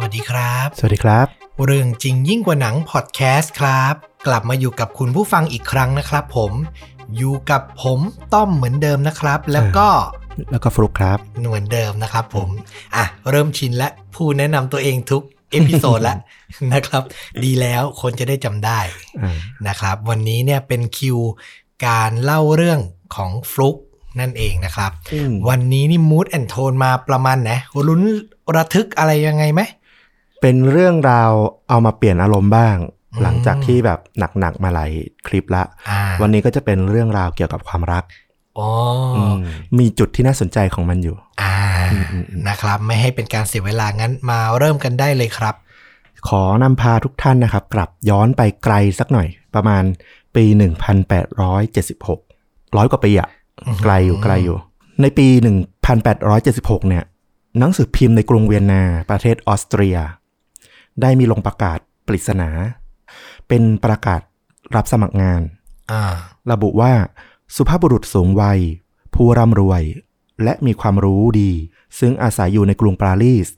สวัสดีครับ สวัสดีครับ เรื่องจริงยิ่งกว่าหนังพอดแคสต์ครับ กลับมาอยู่กับคุณผู้ฟังอีกครั้งนะครับ ผม อยู่กับผมต้อมเหมือนเดิมนะครับ แล้วก็แล้วก็ฟลุกครับเหมือนเดิมนะครับ ผม อะเริ่มชินและพูดแนะนำตัวเองทุก episode แล้วนะครับ ดีแล้วคนจะได้จำได้อ่านะครับ วันนี้เนี่ยเป็นคิวการเล่าเรื่องของฟลุกนั่นเองนะครับอืมวันนี้นี่ mood and tone มาประมาณไหนลุ้นระทึกอะไรยังไงไหม เป็นเรื่องราวเอามาเปลี่ยนอารมณ์บ้างอืมหลังจากที่แบบหนักๆมาหลายคลิปละอ่าวันนี้ก็จะเป็นเรื่องราวเกี่ยวกับความรักอ๋ออมมีจุดที่น่าสนใจของมันอยู่ อ่าอืมอืมอืมนะครับ ไม่ให้เป็นการเสียเวลางั้นมาเริ่มกันได้เลยครับ ขอนำพาทุกท่านนะครับ กลับย้อนไปไกลสักหน่อย ประมาณปี 1876 ร้อยกว่าปีอะอือหือไกลอยู่ไกลอยู่ ในปี 1876 เนี่ยหนังสือพิมพ์ในกรุงเวียนนา ประเทศออสเตรีย ได้มีลงประกาศปริศนา เป็นประกาศรับสมัครงานอ่าระบุว่าสุภาพบุรุษสูงวัย ผู้ร่ำรวย และมีความรู้ดี ซึ่งอาศัยอยู่ในกรุงปารีส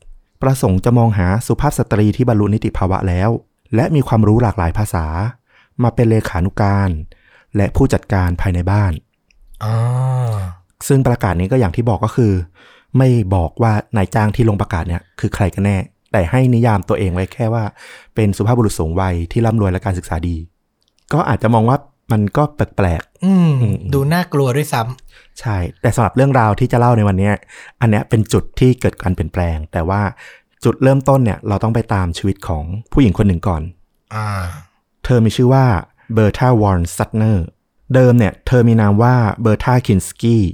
ประสงค์จะมองหาสุภาพสตรีที่บรรลุนิติภาวะแล้ว และมีความรู้หลากหลายภาษา มาเป็นเลขานุการ และผู้จัดการภายในบ้านอ๋อซึ่งประกาศนี้ก็อย่างที่บอกก็คือ ไม่บอกว่านายจ้างที่ลงประกาศเนี่ยคือใครกันแน่ แต่ให้นิยามตัวเองไว้แค่ว่า เป็นสุภาพบุรุษสูงวัยที่ร่ำรวยและการศึกษาดี ก็อาจจะมองว่ามันก็แปลกอืมอืมดูน่ากลัวด้วยซ้ๆใช่ แต่สำหรับเรื่องราวที่จะเล่าในวันเนี้ยอันเนี้ยเป็นจุดที่เกิดการเปลี่ยนแปลง แต่ว่าจุดเริ่มต้นเนี่ยเราต้องไปตามชีวิตของผู้หญิงคนหนึ่งก่อนำอ่าเธอมีชื่อว่าเบอร์ธาวอร์นซัตเนอร์ เดิมเนี่ย เธอมีนามว่าเบอร์ธาคินสกี้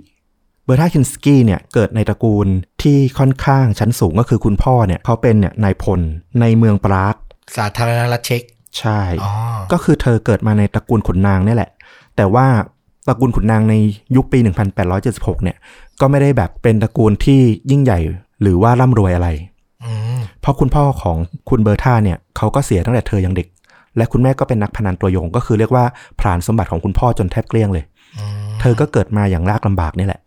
เบอร์ธาคินสกี้เนี่ยเกิดในตระกูลที่ค่อนข้างชั้นสูงก็คือคุณพ่อเนี่ยเขาเป็นเนี่ยนายพลในเมืองปรากสาธารณรัฐเช็กใช่อ๋อก็คือเธอเกิดมาในตระกูลขุนนางเนี่ยแหละ แต่ว่าตระกูลขุนนางในยุคปี 1876 เนี่ย ก็ไม่ได้แบบเป็นตระกูลที่ยิ่งใหญ่หรือว่าร่ำรวยอะไรอืมเพราะคุณพ่อของคุณเบอร์ธาเนี่ยเขาก็เสียตั้งแต่เธอยังเด็ก และคุณแม่ก็เป็นนักพนันตัวยง ก็คือเรียกว่าผลานสมบัติของคุณพ่อจนแทบเกลี้ยงเลยอืมเธอก็เกิดมาอย่างยากลำบากนี่แหละ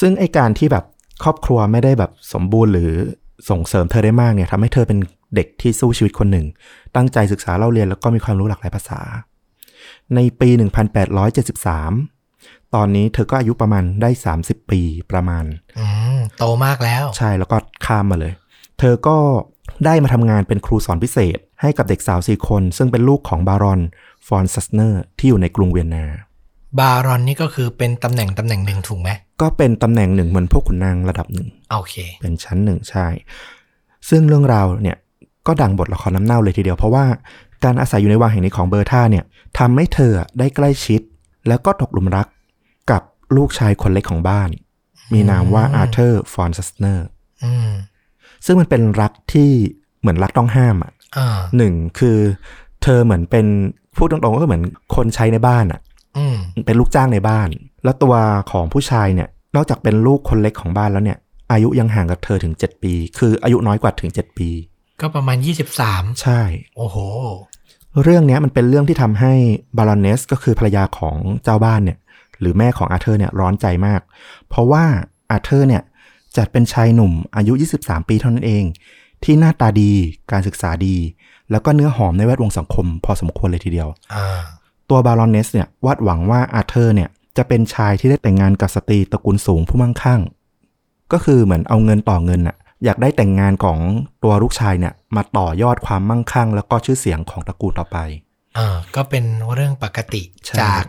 ซึ่งไอการที่แบบครอบครัวไม่ได้แบบสมบูรณ์หรือส่งเสริมเธอได้มากเนี่ยทำให้เธอเป็นเด็กที่สู้ชีวิตคนหนึ่ง ตั้งใจศึกษาเล่าเรียนแล้วก็มีความรู้หลากหลายภาษา ในปี 1873 ตอนนี้เธอก็อายุประมาณได้ 30 ปีประมาณอืมโตมากแล้ว ใช่แล้วก็ข้ามมาเลย เธอก็ได้มาทำงานเป็นครูสอนพิเศษ ให้กับเด็กสาวสี่คน ซึ่งเป็นลูกของบารอนฟอนซัสเนอร์ที่อยู่ในกรุงเวียนนา บารอนนี่ก็คือเป็นตำแหน่งตำแหน่งหนึ่งถูกไหม ก็เป็นตำแหน่งหนึ่งเหมือนพวกขุนนางระดับหนึ่งโอเค เป็นชั้นหนึ่งใช่ ซึ่งเรื่องราวเนี่ยก็ดังบทละครน้ำเน่าเลยทีเดียว เพราะว่าการอาศัยอยู่ในวังแห่งนี้ของเบอร์ธาเนี่ยทำให้เธอได้ใกล้ชิด แล้วก็ตกหลุมรักกับลูกชายคนเล็กของบ้าน มีนามว่าอาร์เธอร์ฟอนซัสเนอร์อืมซึ่งมันเป็นรักที่เหมือนรักต้องห้ามอะอ่าหนึ่งคือเธอเหมือนเป็นพูดตรงๆก็เหมือนคนใช้ในบ้านอะอืม เป็นลูกจ้างในบ้าน แล้วตัวของผู้ชายเนี่ย นอกจากเป็นลูกคนเล็กของบ้านแล้วเนี่ย อายุยังห่างกับเธอถึง7ปี คืออายุน้อยกว่าถึง7ปี ก็ประมาณยี่สิบสามใช่ โอ้โห เรื่องเนี้ยมันเป็นเรื่องที่ทำให้บารอนเนสก็คือภรรยาของเจ้าบ้านเนี่ย หรือแม่ของอาเธอร์เนี่ยร้อนใจมาก เพราะว่าอาเธอร์เนี่ยจัดเป็นชายหนุ่มอายุ 23 ปีเท่านั้นเอง ที่หน้าตาดีการศึกษาดี แล้วก็เนื้อหอมในแวดวงสังคมพอสมควรเลยทีเดียวอ่า ตัวบารอนเนสเนี่ยวาดหวังว่าอาเธอร์เนี่ยจะเป็นชายที่ได้แต่งงานกับสตรีตระกูลสูงผู้มั่งคั่ง ก็คือเหมือนเอาเงินต่อเงินน่ะอยากได้แต่งงานของตัวลูกชายเนี่ยมาต่อยอดความมั่งคั่ง แล้วก็ชื่อเสียงของตระกูลต่อไปอ่าก็เป็นเรื่องปกติใช่จาก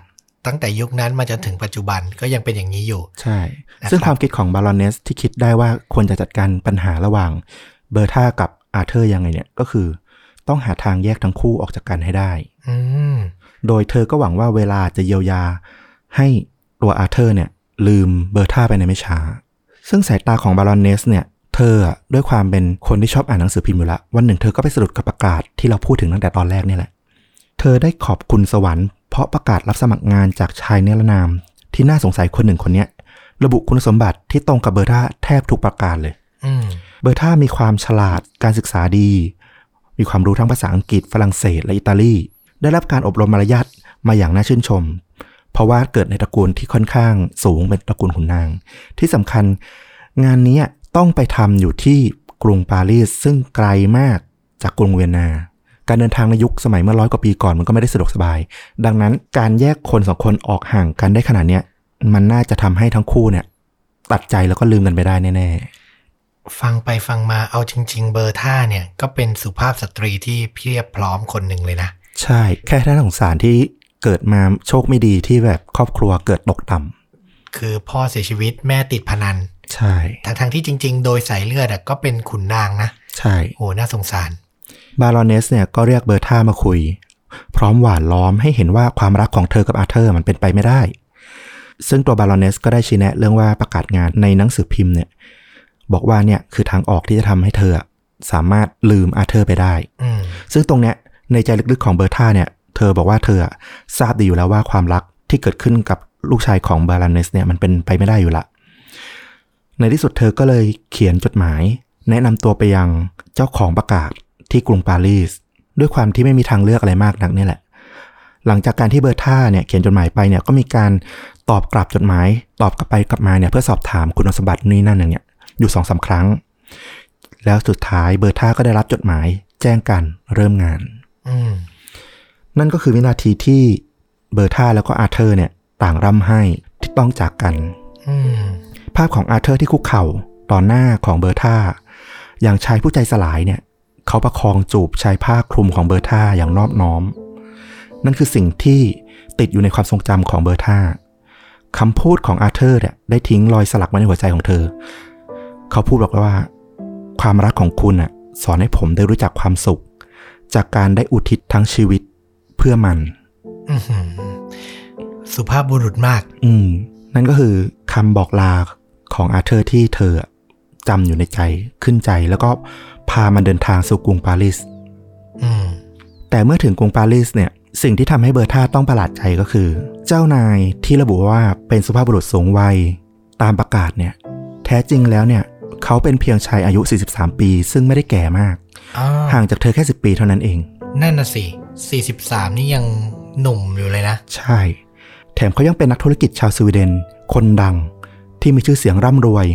ตั้งแต่ยุคนั้นมาจนถึงปัจจุบันก็ยังเป็นอย่างนี้อยู่ ใช่นะครับซึ่งความคิดของบารอนเนสที่คิดได้ว่าควรจะจัดการปัญหาระหว่างเบอร์ธากับอาเธอร์ยังไงเนี่ยก็คือ ต้องหาทางแยกทั้งคู่ออกจากกันให้ได้ อืม โดยเธอก็หวังว่าเวลาจะเยียวยา ให้ตัวอาเธอร์เนี่ยลืมเบอร์ธาไปในไม่ช้า ซึ่งสายตาของบารอนเนสเนี่ยเธออะด้วยความเป็นคนที่ชอบอ่านหนังสือพิมพ์อยู่ละวันหนึ่งเธอก็ไปสะดุดกับประกาศที่เราพูดถึงตั้งแต่ตอนแรกนี่แหละ เธอได้ขอบคุณสวรรค์เพราะประกาศรับสมัครงานจากชายเนรนาม ที่น่าสงสัยคนหนึ่งคนเนี้ยระบุคุณสมบัติที่ตรงกับเบอร์ธาแทบทุกประการเลยอืเบอร์ธามีความฉลาดการศึกษาดี มีความรู้ทั้งภาษาอังกฤษฝรั่งเศสและอิตาลี ได้รับการอบรมมารยาทมาอย่างน่าชื่นชม เพราะว่าเกิดในตระกูลที่ค่อนข้างสูงเป็นตระกูลขุนนาง ที่สำคัญงานนี้ต้องไปทำอยู่ที่กรุงปารีสซึ่งไกลมากจากกรุงเวียนนา การเดินทางในยุคสมัยเมื่อร้อยกว่าปีก่อนมันก็ไม่ได้สะดวกสบาย ดังนั้นการแยกคนสองคนออกห่างกันได้ขนาดนี้มันน่าจะทำให้ทั้งคู่เนี่ย ตัดใจแล้วก็ลืมกันไปได้แน่ๆ ฟังไปฟังมาเอาจริง ๆ เบอร์ท่าเนี่ย ก็เป็นสุภาพสตรีที่เพียบพร้อมคนหนึ่งเลยนะ ใช่ แค่ท่านสงสารที่เกิดมาโชคไม่ดีที่แบบครอบครัวเกิดตกต่ำคือพ่อเสียชีวิตแม่ติดพนัน ใช่ทั้งๆที่จริง ๆ โดยสายเลือดอะก็เป็นขุนนางนะ ใช่โอ้น่าสงสาร บารอนเนสเนี่ยก็เรียกเบอร์ท่ามาคุย พร้อมหวานล้อมให้เห็นว่าความรักของเธอกับอาเธอร์มันเป็นไปไม่ได้ ซึ่งตัวบารอนเนสก็ได้ชี้แนะเรื่องว่าประกาศงานในหนังสือพิมพ์เนี่ย บอกว่าเนี่ยคือทางออกที่จะทำให้เธอสามารถลืมอาเธอร์ไปได้อืมซึ่งตรงเนี้ย ในใจลึกๆของเบอร์ท่าเนี่ย เธอบอกว่าเธอทราบดีอยู่แล้วว่าความรักที่เกิดขึ้นกับลูกชายของบารอนเนสเนี่ยมันเป็นไปไม่ได้อยู่ละ ในที่สุดเธอก็เลยเขียนจดหมาย แนะนำตัวไปยังเจ้าของประกาศที่กรุงปารีส ด้วยความที่ไม่มีทางเลือกอะไรมากนักนี่แหละ หลังจากการที่เบอร์ท่าเนี่ยเขียนจดหมายไปเนี่ยก็มีการตอบกลับจดหมาย ตอบกลับไปกลับมาเนี่ยเพื่อสอบถามคุณสมบัตินี่นั่นอย่างเงี้ยอยู่สองสาครั้ง แล้วสุดท้ายเบอร์ท่าก็ได้รับจดหมายแจ้งการเริ่มงาน นั่นก็คือวินาทีที่เบอร์ท่าแล้วก็อาเธอร์เนี่ย ต่างร่ำไห้ที่ต้องจากกันอืมภาพของอาเธอร์ที่คุกเข่าต่อหน้าของเบอร์ท่าอย่างชายผู้ใจสลายเนี่ย เขาประคองจูบชายผ้าคลุมของเบอร์ท่าอย่างนอบน้อม นั่นคือสิ่งที่ติดอยู่ในความทรงจำของเบอร์ท่าคำพูดของอาเธอร์เนี่ยได้ทิ้งรอยสลักไว้ในหัวใจของเธอ เขาพูดบอกว่า ความรักของคุณน่ะ สอนให้ผมได้รู้จักความสุข จากการได้อุทิศทั้งชีวิตเพื่อมันอื้อหือสุภาพบุรุษมาก อืม นั่นก็คือคำบอกลาของอาเธอร์ที่เธอจำอยู่ในใจขึ้นใจ แล้วก็พามันเดินทางสู่กรุงปารีสอืมแต่เมื่อถึงกรุงปารีสเนี่ย สิ่งที่ทำให้เบอร์ท่าต้องประหลาดใจก็คือ เจ้านายที่ระบุว่าเป็นสุภาพบุรุษสูงวัย ตามประกาศเนี่ย แท้จริงแล้วเนี่ย เขาเป็นเพียงชายอายุ 43 ปี ซึ่งไม่ได้แก่มากอ้า ห่างจากเธอแค่10ปีเท่านั้นเอง นั่นน่ะสิ 43 นี่ยังหนุ่มอยู่เลยนะ ใช่ แถมเขายังเป็นนักธุรกิจชาวสวีเดน คนดัง ที่มีชื่อเสียงร่ำรวย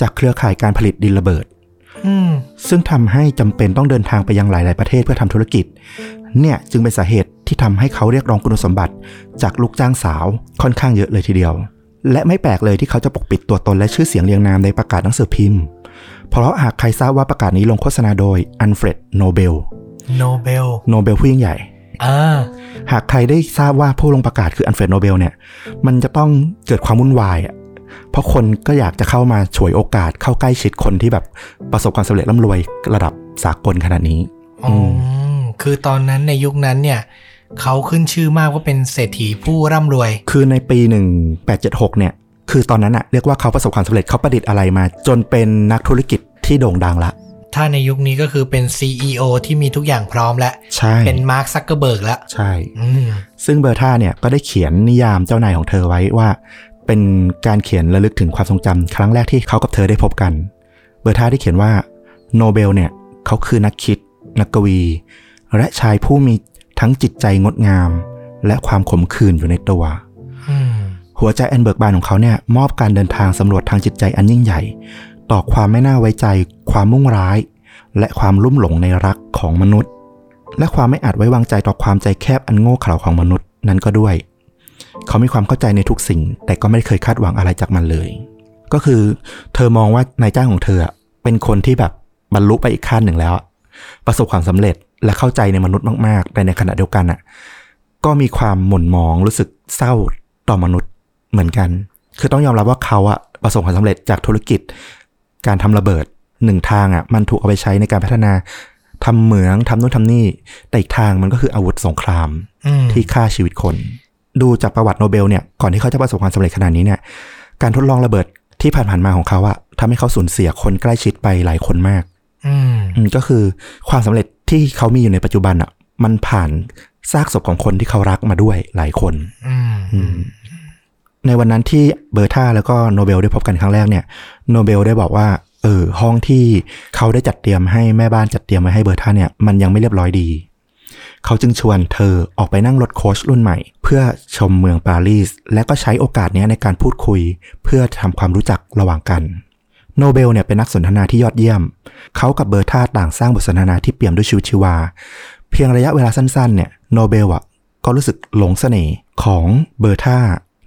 จากเครือข่ายการผลิตดินระเบิดอืมซึ่งทำให้จำเป็นต้องเดินทางไปยังหลาย ๆ ประเทศเพื่อทำธุรกิจ เนี่ยจึงเป็นสาเหตุที่ทำให้เขาเรียกร้องคุณสมบัติ จากลูกจ้างสาวค่อนข้างเยอะเลยทีเดียว และไม่แปลกเลยที่เขาจะปกปิดตัวตนและชื่อเสียงเรียงนามในประกาศหนังสือพิมพ์ เพราะหากใครทราบว่าประกาศนี้ลงโฆษณาโดยอัลเฟรดโนเบลโนเบลโนเบลผู้ยิ่งใหญ่อ่าหากใครได้ทราบว่าผู้ลงประกาศคืออัลเฟรดโนเบลเนี่ย มันจะต้องเกิดความวุ่นวายอะเพราะคนก็อยากจะเข้ามาฉวยโอกาสเข้าใกล้ชิดคนที่แบบประสบความสำเร็จร่ำรวยระดับสากลขนาดนี้อืมคือตอนนั้นในยุคนั้นเนี่ยเขาขึ้นชื่อมากว่าเป็นเศรษฐีผู้ร่ำรวย คือในปี 1876 เนี่ย คือตอนนั้นอะเรียกว่าเขาประสบความสำเร็จเขาประดิษฐ์อะไรมา จนเป็นนักธุรกิจที่โด่งดังละ ถ้าในยุคนี้ก็คือเป็น CEO ที่มีทุกอย่างพร้อมแล้วใช่เป็นมาร์คซักเกอร์เบิร์กแล้วใช่อืมซึ่งเบอร์ธาเนี่ยก็ได้เขียนนิยามเจ้านายของเธอไว้ว่า เป็นการเขียนระลึกถึงความทรงจำครั้งแรกที่เขากับเธอได้พบกัน เบอร์ท่าได้เขียนว่าโนเบลเนี่ยเขาคือนักคิด นักกวี และชายผู้มีทั้งจิตใจงดงาม และความขมขื่นอยู่ในตัวอืม หัวใจอันเบิกบานของเขาเนี่ยมอบการเดินทางสำรวจทางจิตใจอันยิ่งใหญ่ ต่อความไม่น่าไว้ใจ ความมุ่งร้าย และความลุ่มหลงในรักของมนุษย์ และความไม่อาจไว้วางใจต่อความใจแคบอันโง่เขลาของมนุษย์นั้นก็ด้วย เขามีความเข้าใจในทุกสิ่ง แต่ก็ไม่เคยคาดหวังอะไรจากมันเลย ก็คือเธอมองว่านายจ้างของเธอเป็นคนที่แบบบรรลุไปอีกขั้นหนึ่งแล้ว ประสบความสำเร็จและเข้าใจในมนุษย์มากๆแต่ในขณะเดียวกันอะก็มีความหม่นหมองรู้สึกเศร้าต่อมนุษย์ เหมือนกัน คือต้องยอมรับว่าเขาอะประสบความสำเร็จจากธุรกิจ การทำระเบิดหนึ่งทางอะมันถูกเอาไปใช้ในการพัฒนาทำเหมืองทำนู่นทำนี่ แต่อีกทางมันก็คืออาวุธสงครามอืมที่ฆ่าชีวิตคน ดูจากประวัติโนเบลเนี่ยก่อนที่เขาจะประสบความสำเร็จขนาดนี้เนี่ย การทดลองระเบิดที่ผ่านๆมาของเขาอะทำให้เขาสูญเสียคนใกล้ชิดไปหลายคนมากอืมอืมก็คือความสำเร็จที่เขามีอยู่ในปัจจุบันอะมันผ่านซากศพของคนที่เขารักมาด้วยหลายคน อืมอืม ในวันนั้นที่เบอร์ธาแล้วก็โนเบลได้พบกันครั้งแรกเนี่ยโนเบลได้บอกว่าเออห้องที่เขาได้จัดเตรียมให้แม่บ้านจัดเตรียมไว้ให้เบอร์ธาเนี่ยมันยังไม่เรียบร้อยดี เขาจึงชวนเธอออกไปนั่งรถโคชรุ่นใหม่ เพื่อชมเมืองปารีส และก็ใช้โอกาสนี้ในการพูดคุย เพื่อทำความรู้จักระหว่างกันโนเบลเนี่ยเป็นนักสนทนาที่ยอดเยี่ยม เขากับเบอร์ธาต่างสร้างบทสนทนาที่เปี่ยมด้วยชีวิตชีวา เพียงระยะเวลาสั้นๆเนี่ยโนเบลอะก็รู้สึกหลงเสน่ห์ของเบอร์ธา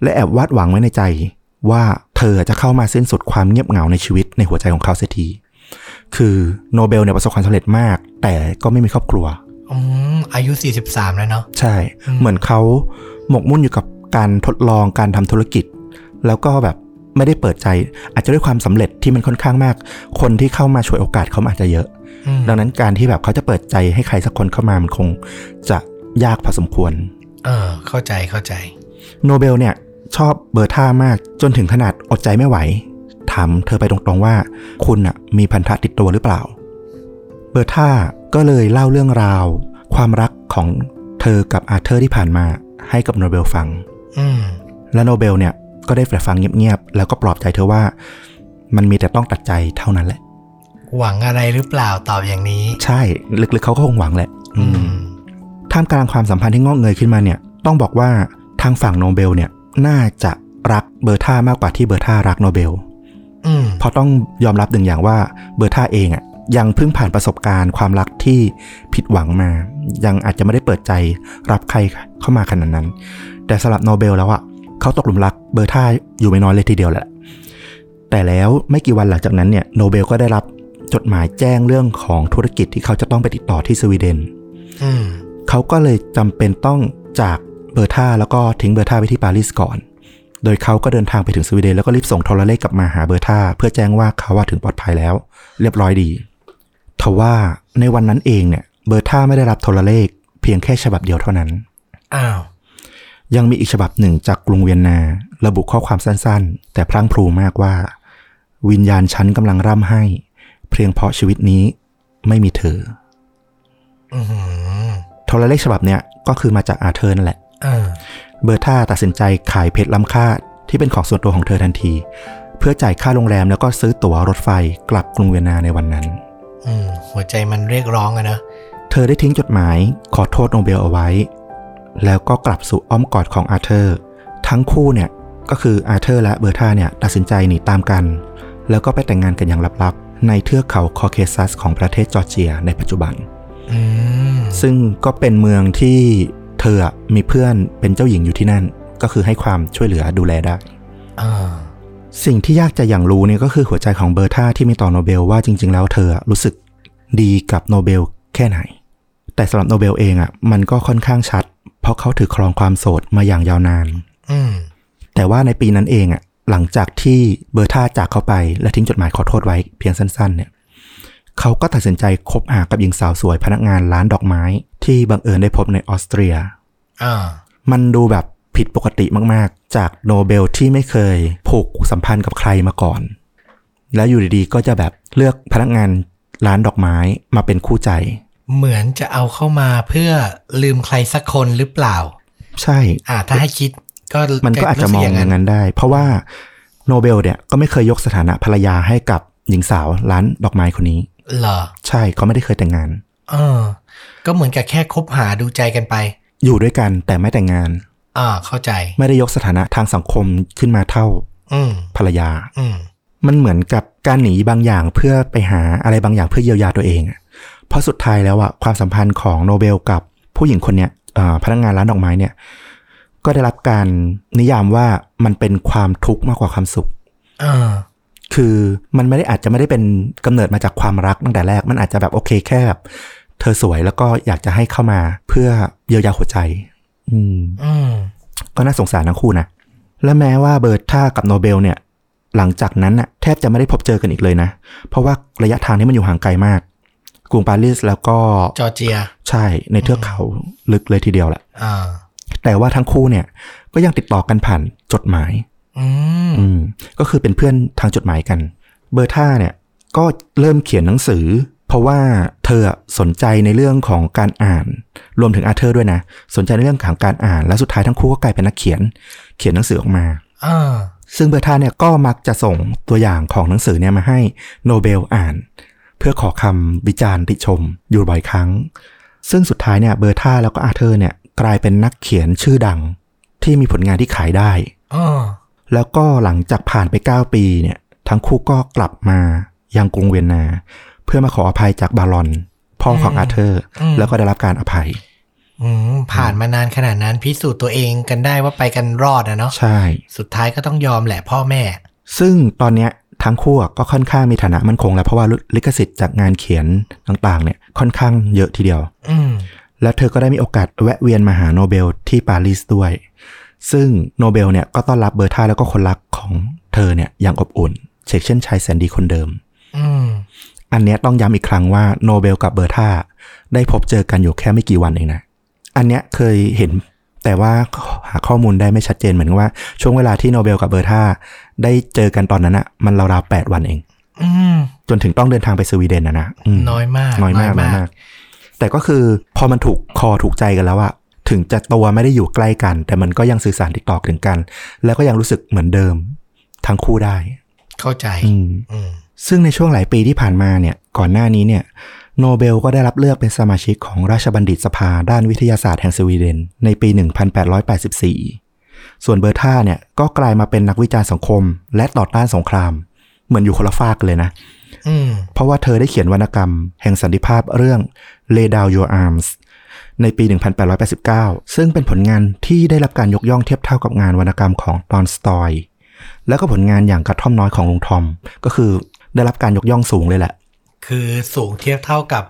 และแอบวาดหวังไว้ในใจ ว่าเธอจะเข้ามาสิ้นสุดความเงียบเหงาในชีวิตในหัวใจของเขาเสียที คือโนเบลเนี่ยประสบความสำเร็จมาก แต่ก็ไม่มีครอบครัวอืมอายุ 43 แล้วเนาะใช่ เหมือนเขาหมกมุ่นอยู่กับการทดลองการทำธุรกิจ แล้วก็แบบไม่ได้เปิดใจ อาจจะด้วยความสำเร็จที่มันค่อนข้างมาก คนที่เข้ามาช่วยโอกาสเขาอาจจะเยอะอืมดังนั้นการที่แบบเขาจะเปิดใจให้ใครสักคนเข้ามามันคงจะยากพอสมควร เออ เข้าใจเข้าใจ โนเบลเนี่ย ชอบเบอร์ธามากจนถึงขนาดอดใจไม่ไหว ถามเธอไปตรงๆว่า คุณอะมีพันธะติดตัวหรือเปล่า เบอร์ธาก็เลยเล่าเรื่องราว ความรักของเธอกับอาเธอร์ที่ผ่านมาให้กับโนเบลฟังอืมและโนเบลเนี่ยก็ได้ฟังเงียบๆแล้วก็ปลอบใจเธอว่า มันมีแต่ต้องตัดใจเท่านั้นแหละ หวังอะไรหรือเปล่าตอบอย่างนี้ ใช่ลึกๆเขาก็คงหวังแหละ อือืมมท่ามกลางความสัมพันธ์ที่งอกเงยขึ้นมาเนี่ย ต้องบอกว่าทางฝั่งโนเบลเนี่ย น่าจะรักเบอร์ท่ามากกว่าที่เบอร์ท่ารักโนเบลอืมเพราะต้องยอมรับหนึ่งอย่างว่าเบอร์ท่าเองอะ่ะยังเพิ่งผ่านประสบการณ์ความรักที่ผิดหวังมา ยังอาจจะไม่ได้เปิดใจรับใครเข้ามาขนาดนั้น แต่สำหรับโนเบลแล้วอะ่ะเขาตกหลุมรักเบอร์ท่าอยู่ไม่น้อยเลยทีเดียวแหละ แต่แล้วไม่กี่วันหลังจากนั้นเนี่ยโนเบลก็ได้รับจดหมายแจ้งเรื่องของธุรกิจที่เขาจะต้องไปติดต่อที่สวีเดนอืมเขาก็เลยจำเป็นต้องจาก เบอร์ท่าแล้วก็ทิ้งเบอร์ท่าไว้ที่ปารีสก่อน โดยเขาก็เดินทางไปถึงสวีเดนแล้วก็รีบส่งโทรเลขกลับมาหาเบอร์ท่าเพื่อแจ้งว่าเขาว่าถึงปลอดภัยแล้ว เรียบร้อยดีทว่าในวันนั้นเองเนี่ยเบอร์ท่าไม่ได้รับโทรเลข เพียงแค่ฉบับเดียวเท่านั้น อ้าว ยังมีอีกฉบับหนึ่งจากกรุงเวียนนา ระบุข้อความสั้นๆ แต่พลั้งพรูมากว่า วิญญาณฉันกำลังร่ำให้ เพียงเพราะชีวิตนี้ไม่มีเธออือหือโทรเลขฉบับเนี้ยก็คือมาจากอาเธอร์นั่นแหละ เออเบอร์ท่าตัดสินใจขายเพชรล้ำค่าที่เป็นของส่วนตัวของเธอทันที เพื่อจ่ายค่าโรงแรมแล้วก็ซื้อตั๋วรถไฟกลับกรุงเวียนนาในวันนั้นอืมหัวใจมันเรียกร้องอะเนอะเธอได้ทิ้งจดหมายขอโทษโนเบลเอาไว้ แล้วก็กลับสู่อ้อมกอดของอาเธอร์ ทั้งคู่เนี่ยก็คืออาเธอร์และเบอร์ธาเนี่ยตัดสินใจหนีตามกัน แล้วก็ไปแต่งงานกันอย่างลับๆ ในเทือกเขาคอเคซัสของประเทศจอร์เจียในปัจจุบันอืมซึ่งก็เป็นเมืองที่เธ ออะมีเพื่อนเป็นเจ้าหญิงอยู่ที่นั่น ก็คือให้ความช่วยเหลือดูแลได้อ่าสิ่งที่ยากจะหยั่งรู้เนี่ยก็คือหัวใจของเบอร์ธาที่มีต่อโนเบลว่าจริง ๆ แล้วเธออะรู้สึกดีกับโนเบลแค่ไหน แต่สำหรับโนเบลเองอะ มันก็ค่อนข้างชัด เพราะเขาถือครองความโสดมาอย่างยาวนานอืมแต่ว่าในปีนั้นเองอะ หลังจากที่เบอร์ธาจากเขาไป และทิ้งจดหมายขอโทษไว้เพียงสั้น ๆ เนี่ยเขาก็ตัดสินใจคบหากับหญิงสาวสวยพนักงานร้านดอกไม้ ที่บังเอิญได้พบในออสเตรียอ่า มันดูแบบผิดปกติมากๆ จากโนเบลที่ไม่เคยผูกสัมพันธ์กับใครมาก่อน แล้วอยู่ดีๆ ก็จะแบบเลือกพนักงานร้านดอกไม้มาเป็นคู่ใจ เหมือนจะเอาเข้ามาเพื่อลืมใครสักคนหรือเปล่า ใช่ อ่าถ้าให้คิดก็มันก็อาจจะมองอย่างนั้นได้ เพราะว่าโนเบลเนี่ยก็ไม่เคยยกสถานะภรรยาให้กับหญิงสาวร้านดอกไม้คนนี้เหรอ ใช่เขาไม่ได้เคยแต่งงาน เออ ก็เหมือนกับแค่คบหาดูใจกันไป อยู่ด้วยกันแต่ไม่แต่งงาน อ่าเข้าใจ ไม่ได้ยกสถานะทางสังคมขึ้นมาเท่า อืมภรรยา อืมมันเหมือนกับการหนีบางอย่างเพื่อไปหาอะไรบางอย่างเพื่อเยียวยาตัวเองอะเพราะสุดท้ายแล้วอะความสัมพันธ์ของโนเบลกับผู้หญิงคนเนี้ยเอ่อพนักงานร้านดอกไม้เนี่ย ก็ได้รับการนิยามว่ามันเป็นความทุกข์มากกว่าความสุขอ่าคือมันไม่ได้อาจจะไม่ได้เป็นกำเนิดมาจากความรักตั้งแต่แรก มันอาจจะแบบโอเคแค่แบบ เธอสวยแล้วก็อยากจะให้เข้ามาเพื่อเยียวยาหัวใจอืมอืมก็น่าสงสารทั้งคู่นะและแม้ว่าเบิร์ท่ากับโนเบลเนี่ย หลังจากนั้นน่ะแทบจะไม่ได้พบเจอกันอีกเลยนะ เพราะว่าระยะทางที่มันอยู่ห่างไกลมากกรุงปารีสแล้วก็จอร์เจีย ใช่ในเทือกเขาลึกเลยทีเดียวแหละอ่าแต่ว่าทั้งคู่เนี่ย ก็ยังติดต่อกันผ่านจดหมายอืมอืมก็คือเป็นเพื่อนทางจดหมายกัน เบอร์ท่าเนี่ย ก็เริ่มเขียนหนังสือ เพราะว่าเธอสนใจในเรื่องของการอ่าน รวมถึงอาเธอร์ด้วยนะ สนใจในเรื่องของการอ่าน และสุดท้ายทั้งคู่ก็กลายเป็นนักเขียน เขียนหนังสือออกมาอ่าซึ่งเบอร์ท่าเนี่ยก็มักจะส่งตัวอย่างของหนังสือเนี่ยมาให้โนเบลอ่าน เพื่อขอคำวิจารณ์ติชมอยู่บ่อยครั้ง ซึ่งสุดท้ายเนี่ยเบอร์ท่าแล้วก็อาเธอร์เนี่ยกลายเป็นนักเขียนชื่อดังที่มีผลงานที่ขายได้อ๋อแล้วก็หลังจากผ่านไป 9 ปีเนี่ย ทั้งคู่ก็กลับมายังกรุงเวียนนา เพื่อมาขออภัยจากบารอน พ่อของอาเธอร์อืมแล้วก็ได้รับการอภัยอืมผ่านมานานขนาดนั้นพิสูจน์ตัวเองกันได้ว่าไปกันรอดนะเนาะใช่ สุดท้ายก็ต้องยอมแหละพ่อแม่ ซึ่งตอนเนี้ยทั้งคู่อะก็ค่อนข้างมีฐานะมั่นคงแล้วเพราะว่าลิขสิทธิ์จากงานเขียนต่างๆ เนี่ยค่อนข้างเยอะทีเดียวอืมแล้วเธอก็ได้มีโอกาสแวะเวียนมาหาโนเบลที่ปารีสด้วย ซึ่งโนเบลเนี่ยก็ต้อนรับเบอร์ธาแล้วก็คนรักของเธอเนี่ยอย่างอบอุ่นเฉกเช่นชายแสนดีคนเดิม อืมอันเนี้ยต้องย้ำอีกครั้งว่าโนเบลกับเบอร์ธาได้พบเจอกันอยู่แค่ไม่กี่วันเองนะ อันเนี้ยเคยเห็นแต่ว่าหาข้อมูลได้ไม่ชัดเจนเหมือนกับว่า ช่วงเวลาที่โนเบลกับเบอร์ธาได้เจอกันตอนนั้นอะมันราวๆแปดวันเองอืมจนถึงต้องเดินทางไปสวีเดนนะนะอืมน้อยมาก น้อยมากน้อยมาก แต่ก็คือพอมันถูกคอถูกใจกันแล้วอะถึงจะตัวไม่ได้อยู่ใกล้กัน แต่มันก็ยังสื่อสารติดต่อถึงกัน แล้วก็ยังรู้สึกเหมือนเดิม ทั้งคู่ได้ เข้าใจ อืมอืม ซึ่งในช่วงหลายปีที่ผ่านมาเนี่ยก่อนหน้านี้เนี่ยโนเบลก็ได้รับเลือกเป็นสมาชิกของราชบัณฑิตสภาด้านวิทยาศาสตร์แห่งสวีเดน ในปี 1884 ส่วนเบอร์ธาเนี่ยก็กลายมาเป็นนักวิจารณ์สังคม และต่อต้านสงคราม เหมือนอยู่คนละฝากกันเลยนะอืมเพราะว่าเธอได้เขียนวรรณกรรม แห่งสันติภาพเรื่อง Lay Down Your Arms ในปี 1889 ซึ่งเป็นผลงานที่ได้รับการยกย่องเทียบเท่ากับงานวรรณกรรมของตอนสตอย แล้วก็ผลงานอย่างกระท่อมน้อยของลุงทอม ก็คือ ได้รับการยกย่องสูงเลยแหละ คือสูงเทียบเท่ากับ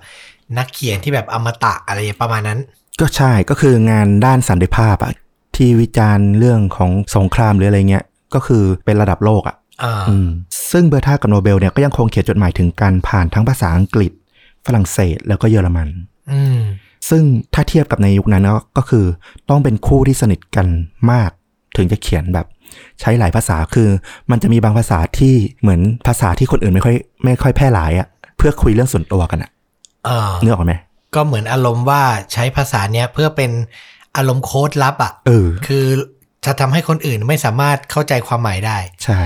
นักเขียนที่แบบอมตะอะไรประมาณนั้น ก็ใช่ก็คืองานด้านสันติภาพอะที่วิจารณ์เรื่องของสงครามหรืออะไรเงี้ยก็คือเป็นระดับโลกอะอ่าอืมซึ่งเบอร์ธากับโนเบลเนี่ยก็ยังคงเขียนจดหมายถึงกันผ่านทั้งภาษาอังกฤษ ฝรั่งเศสแล้วก็เยอรมันอืมซึ่งถ้าเทียบกับในยุคนั้นก็ก็คือต้องเป็นคู่ที่สนิทกันมาก ถึงจะเขียนแบบ ใช้หลายภาษาคือมันจะมีบางภาษาที่เหมือนภาษาที่คนอื่นไม่ค่อยไม่ค่อยแพร่หลายอะเพื่อคุยเรื่องส่วนตัวกันอะเออนึกออกไหมก็เหมือนอารมณ์ว่าใช้ภาษาเนี้ยเพื่อเป็นอารมณ์โค้ดลับอะเออ คือจะทำให้คนอื่นไม่สามารถเข้าใจความหมายได้ ใช่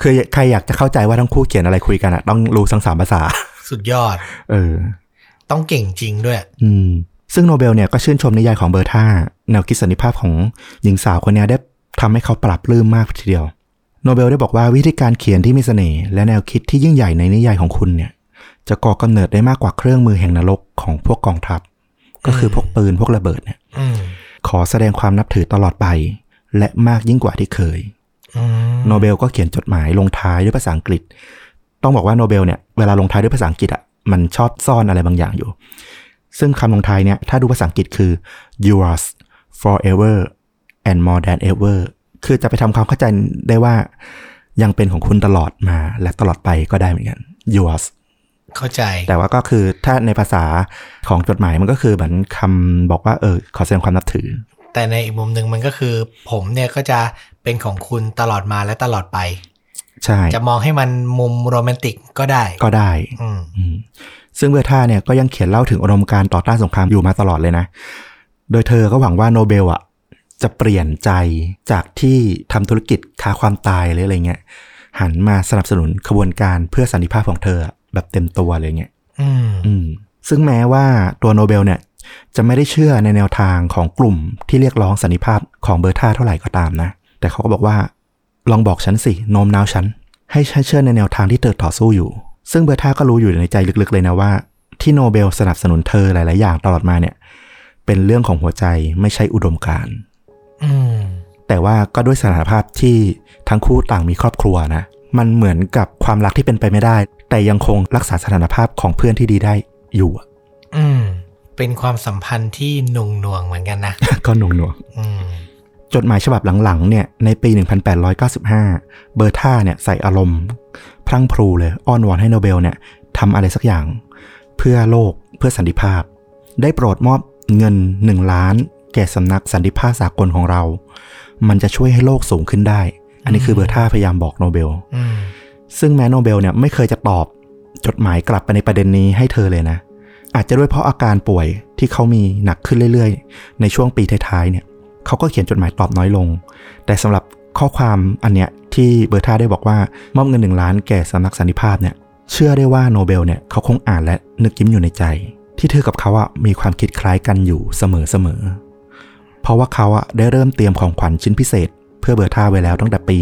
คือใครอยากจะเข้าใจว่าทั้งคู่เขียนอะไรคุยกันอะต้องรู้ทั้งสามภาษา สุดยอด เออ ต้องเก่งจริงด้วย อืมซึ่งโนเบลเนี่ยก็ชื่นชมนิยายของเบอร์ธาแนวคิดสันติภาพของหญิงสาวคนเนี้ยได้ ทำให้เขาปลาบปลื้มมากทีเดียว โนเบลได้บอกว่าวิธีการเขียนที่มีเสน่ห์และแนวคิดที่ยิ่งใหญ่ในนิยายของคุณเนี่ย จะก่อกำเนิดได้มากกว่าเครื่องมือแห่งนรกของพวกกองทัพ ก็คือพวกปืนพวกระเบิดเนี่ยอืมขอแสดงความนับถือตลอดไป และมากยิ่งกว่าที่เคยอืมโนเบลก็เขียนจดหมายลงท้ายด้วยภาษาอังกฤษ ต้องบอกว่าโนเบลเนี่ยเวลาลงท้ายด้วยภาษาอังกฤษอะมันชอบซ่อนอะไรบางอย่างอยู่ ซึ่งคำลงท้ายเนี่ยถ้าดูภาษาอังกฤษคือ yours forever and more than ever คือจะไปทำความเข้าใจได้ว่ายังเป็นของคุณตลอดมาและตลอดไปก็ได้เหมือนกัน yours เข้าใจ แต่ว่าก็คือถ้าในภาษาของจดหมายมันก็คือเหมือนคำบอกว่าเออขอแสดงความนับถือ แต่ในอีกมุมหนึ่งมันก็คือ ผมเนี่ยก็จะเป็นของคุณตลอดมาและตลอดไป ใช่ จะมองให้มันมุมโรแมนติกก็ได้ ก็ได้อืมอืมซึ่งเบอร์ธาเนี่ยก็ยังเขียนเล่าถึงอุดมการณ์ต่อต้านสงครามอยู่มาตลอดเลยนะ โดยเธอก็หวังว่าโนเบลอะ จะเปลี่ยนใจจากที่ทำธุรกิจค้าความตายหรืออะไรเงี้ยหันมาสนับสนุนขบวนการเพื่อสันติภาพของเธออะแบบเต็มตัวเลยเงี้ยอืมอืมซึ่งแม้ว่าตัวโนเบลเนี่ยจะไม่ได้เชื่อในแนวทางของกลุ่มที่เรียกร้องสันติภาพของเบอร์ธาเท่าไหร่ก็ตามนะ แต่เขาก็บอกว่าลองบอกฉันสิโน้มน้าวฉัน ให้ฉันเชื่อในแนวทางที่เธอต่อสู้อยู่ ซึ่งเบอร์ธาก็รู้อยู่ในใจลึกๆเลยนะว่า ที่โนเบลสนับสนุนเธอหลาย ๆ อย่างตลอดมาเนี่ย เป็นเรื่องของหัวใจไม่ใช่อุดมการณ์อืม แต่ว่าก็ด้วยสถานภาพที่ทั้งคู่ต่างมีครอบครัวนะ มันเหมือนกับความรักที่เป็นไปไม่ได้ แต่ยังคงรักษาสถานภาพของเพื่อนที่ดีได้อยู่อะอืม เป็นความสัมพันธ์ที่หนุ่งหน่วงเหมือนกันนะ ก็หน่วงหน่วงอืมจดหมายฉบับหลังๆเนี่ยในปี 1895 เบอร์ธาเนี่ยใส่อารมณ์ พรั่งพรูเลยอ้อนวอนให้โนเบลเนี่ยทำอะไรสักอย่าง เพื่อโลกเพื่อสันติภาพ ได้โปรดมอบเงิน 1 ล้าน แก่สำนักสันติภาพสากลของเรา มันจะช่วยให้โลกสูงขึ้นได้ อันนี้คือเบอร์ธาพยายามบอกโนเบลอืมซึ่งแม้โนเบลเนี่ยไม่เคยจะตอบจดหมายกลับไปในประเด็นนี้ให้เธอเลยนะ อาจจะด้วยเพราะอาการป่วยที่เขามีหนักขึ้นเรื่อยๆ ในช่วงปีท้ายๆเนี่ยเขาก็เขียนจดหมายตอบน้อยลง แต่สำหรับข้อความอันเนี้ยที่เบอร์ธาได้บอกว่ามอบเงินหนึ่งล้านแก่สำนักสันติภาพเนี่ยเชื่อได้ว่าโนเบลเนี่ยเขาคงอ่านและนึกยิ้มอยู่ในใจ ที่เธอกับเขาอะมีความคิดคล้ายกันอยู่เสมอๆ เพราะว่าเขาอะได้เริ่มเตรียมของขวัญชิ้นพิเศษ เพื่อเบอร์ธาไว้แล้วตั้งแต่ปี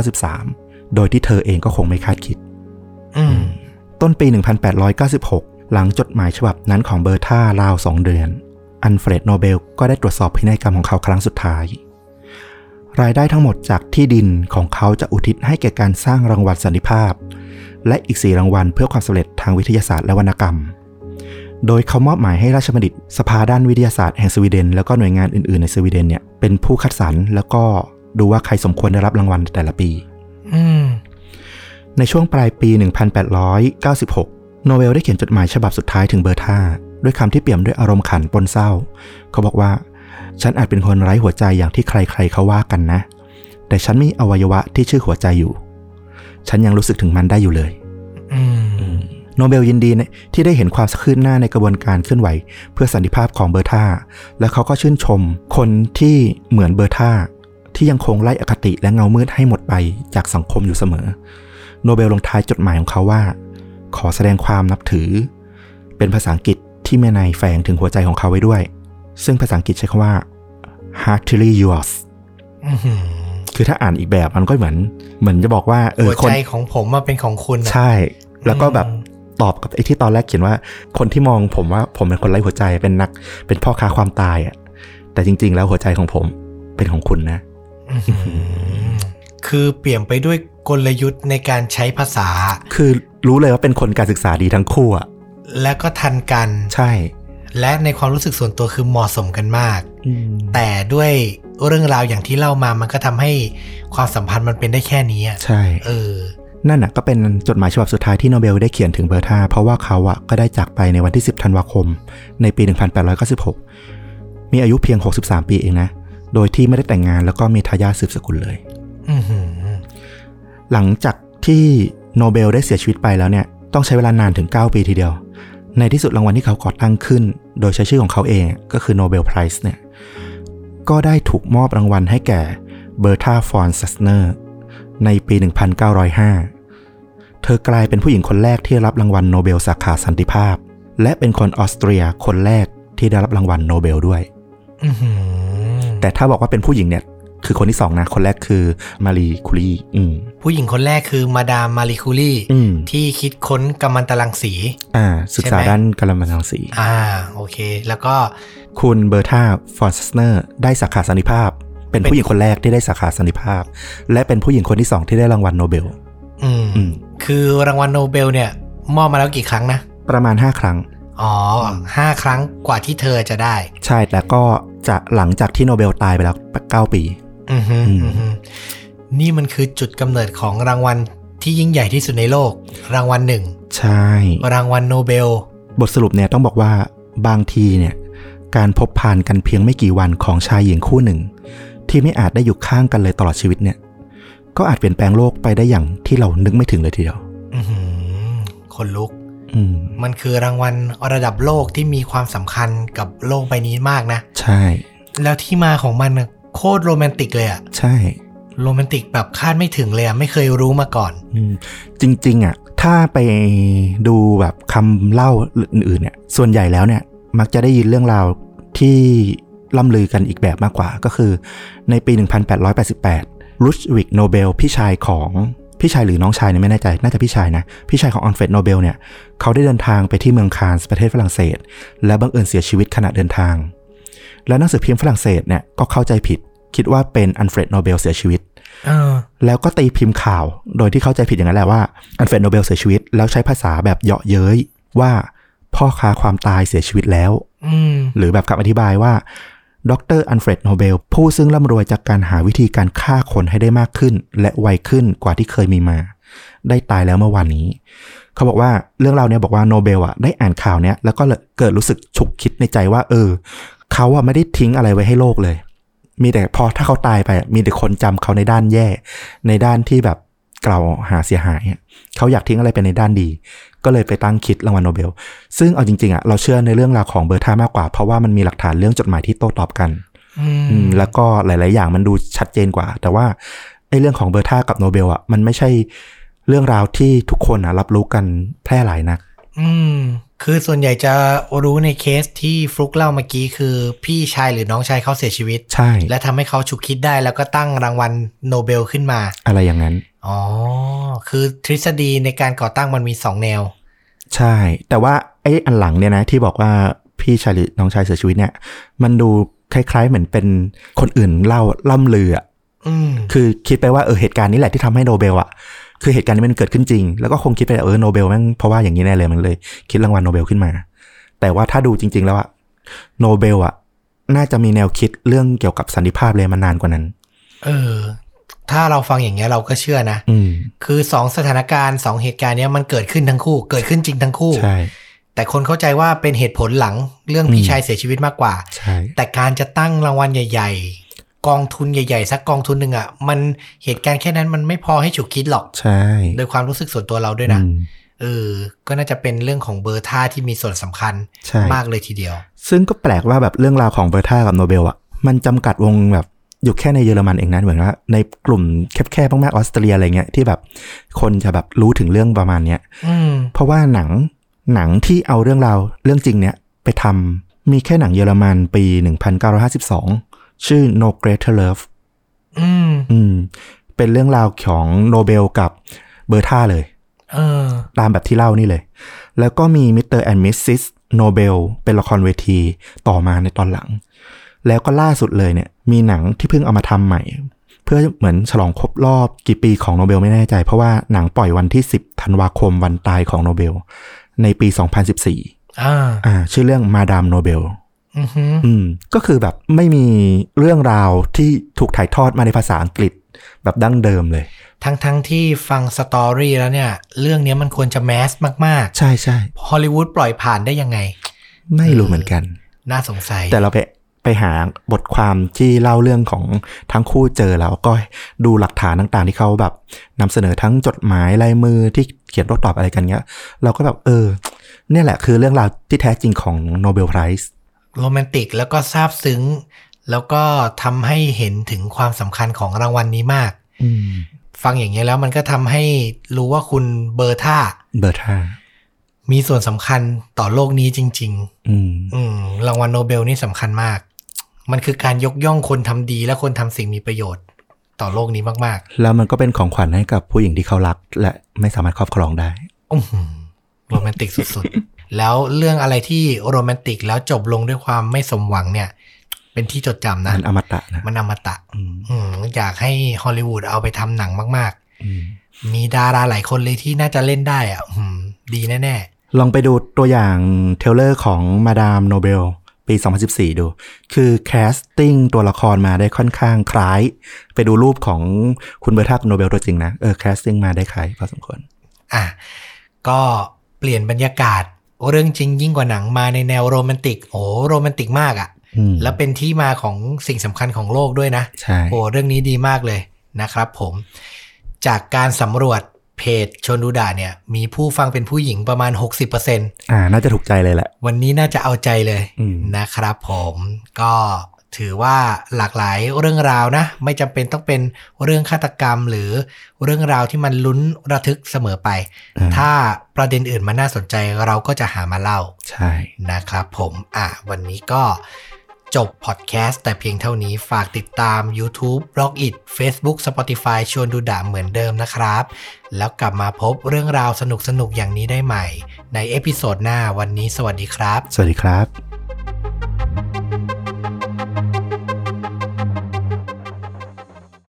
1893 โดยที่เธอเองก็คงไม่คาดคิดอืมต้นปี 1896 หลังจดหมายฉบับนั้นของเบอร์ธาราวสองเดือน อัลเฟรดโนเบลก็ได้ตรวจสอบพินัยกรรมของเขาครั้งสุดท้าย รายได้ทั้งหมดจากที่ดินของเขาจะอุทิศให้แก่การสร้างรางวัลสันติภาพ และอีก4รางวัลเพื่อความสำเร็จทางวิทยาศาสตร์และวรรณกรรม โดยเขามอบหมายให้ราชบัณฑิต สภาด้านวิทยาศาสตร์แห่งสวีเดน แล้วก็หน่วยงานอื่นๆในสวีเดนเนี่ยเป็นผู้คัดสรรแล้วก็ดูว่าใครสมควรได้รับรางวัลแต่ละปีอืมในช่วงปลายปี 1896 โนเวลได้เขียนจดหมายฉบับสุดท้ายถึงเบอร์ธาด้วยคำที่เปี่ยมด้วยอารมณ์ขันปนเศร้า เขาบอกว่า ฉันอาจเป็นคนไร้หัวใจอย่างที่ใครๆเขาว่ากันนะ แต่ฉันมีอวัยวะที่ชื่อหัวใจอยู่ ฉันยังรู้สึกถึงมันได้อยู่เลย อืม โนเบลยินดีนะที่ได้เห็นความคืบหน้าในกระบวนการเคลื่อนไหว เพื่อสันติภาพของเบอร์ธาและเขาก็ชื่นชม คนที่เหมือนเบอร์ธาที่ยังคงไล่อคติและเงามืดให้หมดไปจากสังคมอยู่เสมอ โนเบลลงท้ายจดหมายของเขาว่า ขอแสดงความนับถือ เป็นภาษาอังกฤษที่แม่ในแฝงถึงหัวใจของเขาไว้ด้วย ซึ่งภาษาอังกฤษใช้คำว่า heartily yours อื้อหือคือถ้าอ่านอีกแบบมันก็เหมือน เหมือนจะบอกว่า เออหัวคนใจของผมมาเป็นของคุณอะใช่ แล้วก็แบบอืม ตอบกับไอ้ที่ตอนแรกเขียนว่า คนที่มองผมว่าผมเป็นคนไร้หัวใจเป็นนัก เป็นพ่อค้าความตายอะ่ะแต่จริง ๆ แล้วหัวใจของผมเป็นของคุณนะอื้อหือคือเปลี่ยนไปด้วยกลยุทธ์ในการใช้ภาษา คือรู้เลยว่าเป็นคนการศึกษาดีทั้งคู่อะแล้วก็ทันกัน ใช่ และในความรู้สึกส่วนตัวคือเหมาะสมกันมากอืมแต่ด้วยเรื่องราวอย่างที่เล่ามามันก็ทำให้ความสัมพันธ์มันเป็นได้แค่นี้อะใช่ เออ นั่นน่ะก็เป็นจดหมายฉบับสุดท้ายที่โนเบลได้เขียนถึงเบอร์ธาเพราะว่าเขาอะก็ได้จากไปในวันที่ 10 ธันวาคม ในปี 1896 มีอายุเพียง 63 ปีเองนะ โดยที่ไม่ได้แต่งงานแล้วก็มีทายาทสืบสกุลเลยอือหือหลังจากที่โนเบลได้เสียชีวิตไปแล้วเนี่ย ต้องใช้เวลานานถึง 9 ปีทีเดียว ในที่สุดรางวัลที่เขาก่อตั้งขึ้น โดยใช้ชื่อของเขาเองก็คือ Nobel Prize เนี่ย ก็ได้ถูกมอบรางวัลให้แก่เบอร์ธาฟอนซุตต์เนอร์ ในปี 1905 เธอกลายเป็นผู้หญิงคนแรกที่ได้รับรางวัลโนเบลสาขาสันติภาพ และเป็นคนออสเตรียคนแรกที่ได้รับรางวัลโนเบลด้วยอือหือแต่ถ้าบอกว่าเป็นผู้หญิงเนี่ย คือคนที่สองนะ คนแรกคือมารีคูรีอืมผู้หญิงคนแรกคือมาดามมารีคูรีอืมที่คิดค้นกัมมันตรังสี อ่า ศึกษาใช่ไหมด้านกัมมันตรังสี อ่า โอเค แล้วก็คุณเบอร์ธาฟอนซุตต์เนอร์ ได้สาขาสันติภาพ เป็นผู้หญิงคนแรกที่ได้สาขาสันติภาพ และเป็นผู้หญิงคนที่สองที่ได้รางวัลโนเบลอืมอืมคือรางวัลโนเบลเนี่ย มอบมาแล้วกี่ครั้งนะ ประมาณ 5 ครั้ง อ๋อห้าครั้งกว่าที่เธอจะได้ ใช่แต่ก็จะหลังจากที่โนเบลตายไปแล้ว9ปีอือฮึอืมอือฮึนี่มันคือจุดกำเนิดของรางวัลที่ยิ่งใหญ่ที่สุดในโลก รางวัลหนึ่งใช่ รางวัลโนเบล บทสรุปเนี่ยต้องบอกว่าบางทีเนี่ย การพบผ่านกันเพียงไม่กี่วันของชายหญิงคู่หนึ่ง ที่ไม่อาจได้อยู่ข้างกันเลยตลอดชีวิตเนี่ย ก็อาจเปลี่ยนแปลงโลกไปได้อย่างที่เรานึกไม่ถึงเลยทีเดียวอือหือคนลุกอืมมันคือรางวัลระดับโลกที่มีความสำคัญกับโลกใบนี้มากนะ ใช่ แล้วที่มาของมันน่ะโคตรโรแมนติกเลยอะใช่โรแมนติกแบบคาดไม่ถึงเลยอะไม่เคยรู้มาก่อนอืมจริง ๆอะถ้าไปดูแบบคำเล่าอื่นๆเนี่ย ส่วนใหญ่แล้วเนี่ย มักจะได้ยินเรื่องราวที่ ล่ำลือกันอีกแบบมากกว่าก็คือในปี 1888ลุดวิกโนเบลพี่ชายของพี่ชายหรือน้องชายเนี่ยไม่แน่ใจ น่าจะพี่ชายนะ พี่ชายของอัลเฟรดโนเบลเนี่ย เขาได้เดินทางไปที่เมืองคานส์ประเทศฝรั่งเศส และบังเอิญเสียชีวิตขณะเดินทาง แล้วหนังสือพิมพ์ฝรั่งเศสเนี่ยก็เข้าใจผิด คิดว่าเป็นอัลเฟรดโนเบลเสียชีวิตเออแล้วก็ตีพิมพ์ข่าว โดยที่เข้าใจผิดอย่างนั้นแหละว่าอัลเฟรดโนเบลเสียชีวิต แล้วใช้ภาษาแบบเยาะเย้ยว่าพ่อค้าความตายเสียชีวิตแล้วอืมหรือแบบคำอธิบายว่า ดร.อัลเฟรดโนเบล ผู้ซึ่งร่ำรวยจากการหาวิธีการฆ่าคนให้ได้มากขึ้น และไวขึ้นกว่าที่เคยมีมา ได้ตายแล้วเมื่อวานนี้ เขาบอกว่าเรื่องราวเนี่ยบอกว่าโนเบลอะได้อ่านข่าวเนี้ยแล้วก็เลยเกิดรู้สึกฉุกคิดในใจว่า เออ เขาอะไม่ได้ทิ้งอะไรไว้ให้โลกเลย มีแต่พอถ้าเขาตายไปมีแต่คนจำเขาในด้านแย่ ในด้านที่แบบ กล่าวหาเสียหายอะเขาอยากทิ้งอะไรไปในด้านดี ก็เลยไปตั้งคิดรางวัลโนเบล ซึ่งเอาจริงๆอะเราเชื่อในเรื่องราวของเบอร์ธามากกว่า เพราะว่ามันมีหลักฐานเรื่องจดหมายที่โต้ตอบกันอือืมมแล้วก็หลาย ๆ อย่างมันดูชัดเจนกว่า แต่ว่าไอ้เรื่องของเบอร์ธากับโนเบลอะมันไม่ใช่เรื่องราวที่ทุกคนอะรับรู้กันแพร่หลายนัก อืม คือส่วนใหญ่จะรู้ในเคสที่ฟลุกเล่าเมื่อกี้คือพี่ชายหรือน้องชายเขาเสียชีวิต ใช่ และทำให้เขาฉุกคิดได้แล้วก็ตั้งรางวัลโนเบลขึ้นมา อะไรอย่างนั้น อ๋อ คือทฤษฎีในการก่อตั้งมันมีสองแนว ใช่ แต่ว่าไอ้อันหลังเนี่ยนะ ที่บอกว่าพี่ชายหรือน้องชายเสียชีวิตเนี่ย มันดูคล้าย ๆ เหมือนเป็นคนอื่นเล่าล่ำลืออะอืมคือคิดไปว่าเออเหตุการณ์นี้แหละที่ทำให้โนเบลอะ คือเหตุการณ์นี้มันเกิดขึ้นจริง แล้วก็คงคิดไปเออโนเบลแม่งเพราะว่าอย่างนี้แน่เลยมันเลย คิดรางวัลโนเบลขึ้นมา แต่ว่าถ้าดูจริง ๆ แล้วอะโนเบลอะน่าจะมีแนวคิดเรื่องเกี่ยวกับสันติภาพเลยมานานกว่านั้น เออ ถ้าเราฟังอย่างเงี้ยเราก็เชื่อนะอืมคือสองสถานการณ์สองเหตุการณ์เนี้ยมันเกิดขึ้นทั้งคู่ เกิดขึ้นจริงทั้งคู่ใช่แต่คนเข้าใจว่าเป็นเหตุผลหลังเรื่องพี่ชายเสียชีวิตมากกว่าใช่แต่การจะตั้งรางวัลใหญ่ๆ กองทุนใหญ่ๆ สักกองทุนหนึ่งอะ่ะ มันเหตุการณ์แค่นั้นมันไม่พอให้ฉุกคิดหรอก ใช่ โดยความรู้สึกส่วนตัวเราด้วยนะอืมเออ ก็น่าจะเป็นเรื่องของเบอร์ท่าที่มีส่วนสำคัญใช่มากเลยทีเดียว ซึ่งก็แปลกว่าแบบเรื่องราวของเบอร์ธากับโนเบลอะมันจำกัดวงแบบอยู่แค่ในเยอรมันเองนะเหมือนว่าในกลุ่มแคบๆมากๆออสเตรเลียอะไรเงี้ยที่แบบคนจะแบบรู้ถึงเรื่องประมาณเนี้ยอืมเพราะว่าหนังหนังที่เอาเรื่องราวเรื่องจริงเนี้ยไปทำมีแค่หนังเยอรมันปี 1952 ชื่อ No Greater Love อืมอืม เป็นเรื่องราวของโนเบลกับเบอร์ธาเลยเออตามแบบที่เล่านี่เลย แล้วก็มี Mr. and Mrs. Nobel เป็นละครเวทีต่อมาในตอนหลัง แล้วก็ล่าสุดเลยเนี่ย มีหนังที่เพิ่งเอามาทำใหม่ เพื่อเหมือนฉลองครบรอบกี่ปีของโนเบลไม่แน่ใจ เพราะว่าหนังปล่อยวันที่ 10ธันวาคมวันตายของโนเบล ในปี 2014อ่าอ่าชื่อเรื่องมาดามโนเบล อือฮึอืมก็คือแบบไม่มีเรื่องราวที่ถูกถ่ายทอดมาในภาษาอังกฤษแบบดั้งเดิมเลย ทั้งทั้งที่ฟัง story แล้วเนี่ย เรื่องเนี้ยมันควรจะ mass มากใช่ใช่ๆฮอลลีวูดปล่อยผ่านได้ยังไง ไม่รู้เหมือนกัน น่าสงสัย แต่เราไปไปหาบทความที่เล่าเรื่องของทั้งคู่เจอแล้วก็ดูหลักฐานต่างๆ ที่เขาแบบนำเสนอทั้งจดหมายลายมือที่เขียนโต้ตอบอะไรกันเงี้ย เราก็แบบเออ เนี่ยแหละคือเรื่องราวที่แท้จริงของ Nobel Prize โรแมนติกแล้วก็ซาบซึ้ง แล้วก็ทำให้เห็นถึงความสำคัญของรางวัลนี้มากอืมฟังอย่างนี้ยแล้วมันก็ทำให้รู้ว่าคุณเบอร์ท่า เบอร์ธามีส่วนสำคัญต่อโลกนี้จริงอืมๆอืมรางวัลโนเบลนี่สำคัญมาก มันคือการยกย่องคนทำดีและคนทำสิ่งมีประโยชน์ต่อโลกนี้มากแล้วมันก็เป็นของขวัญให้กับผู้หญิงที่เขารัก และไม่สามารถครอบครองได้ๆอื้อหือโรแมนติกสุดๆ แล้วเรื่องอะไรที่โรแมนติกแล้วจบลงด้วยความไม่สมหวังเนี่ย เป็นที่จดจำนะ มันอมตะนะมันอมตะอืมอืมอยากให้ฮอลลีวูดเอาไปทำหนังมากอืมๆมีดาราหลายคนเลยที่น่าจะเล่นได้อะอืมดีแน่ลองไปดูตัวอย่าง trailer ของมาดามโนเบลปี 2014 ดู คือ casting ตัวละครมาได้ค่อนข้างคล้าย ไปดูรูปของคุณเบอร์ธากับโนเบลตัวจริงนะ เออ casting มาได้คล้ายพอสมควรๆอะ ก็เปลี่ยนบรรยากาศ เรื่องจริงยิ่งกว่าหนังมาในแนวโรแมนติก โอ้โรแมนติกมากอะอืมแล้วเป็นที่มาของสิ่งสำคัญของโลกด้วยนะใช่โอ้เรื่องนี้ดีมากเลยนะครับผม จากการสำรวจเพจชนดูดาเนี่ย มีผู้ฟังเป็นผู้หญิงประมาณ 60%อ่า น่าจะถูกใจเลยแหละ วันนี้น่าจะเอาใจเลยอืมนะครับผมก็ ถือว่าหลากหลายเรื่องราวนะ ไม่จำเป็นต้องเป็นเรื่องฆาตกรรมหรือเรื่องราวที่มันลุ้นระทึกเสมอไปอ่าถ้าประเด็นอื่นมันน่าสนใจเราก็จะหามาเล่า ใช่นะครับผมอะวันนี้ก็จบพอดแคสต์แต่เพียงเท่านี้ฝากติดตาม YouTube b l o g i t Facebook Spotify ชวนดูดะเหมือนเดิมนะครับ แล้วกลับมาพบเรื่องราวสนุกๆ อย่างนี้ได้ใหม่ ใน episode หน้าวันนี้สวัสดีครับ สวัสดีครับ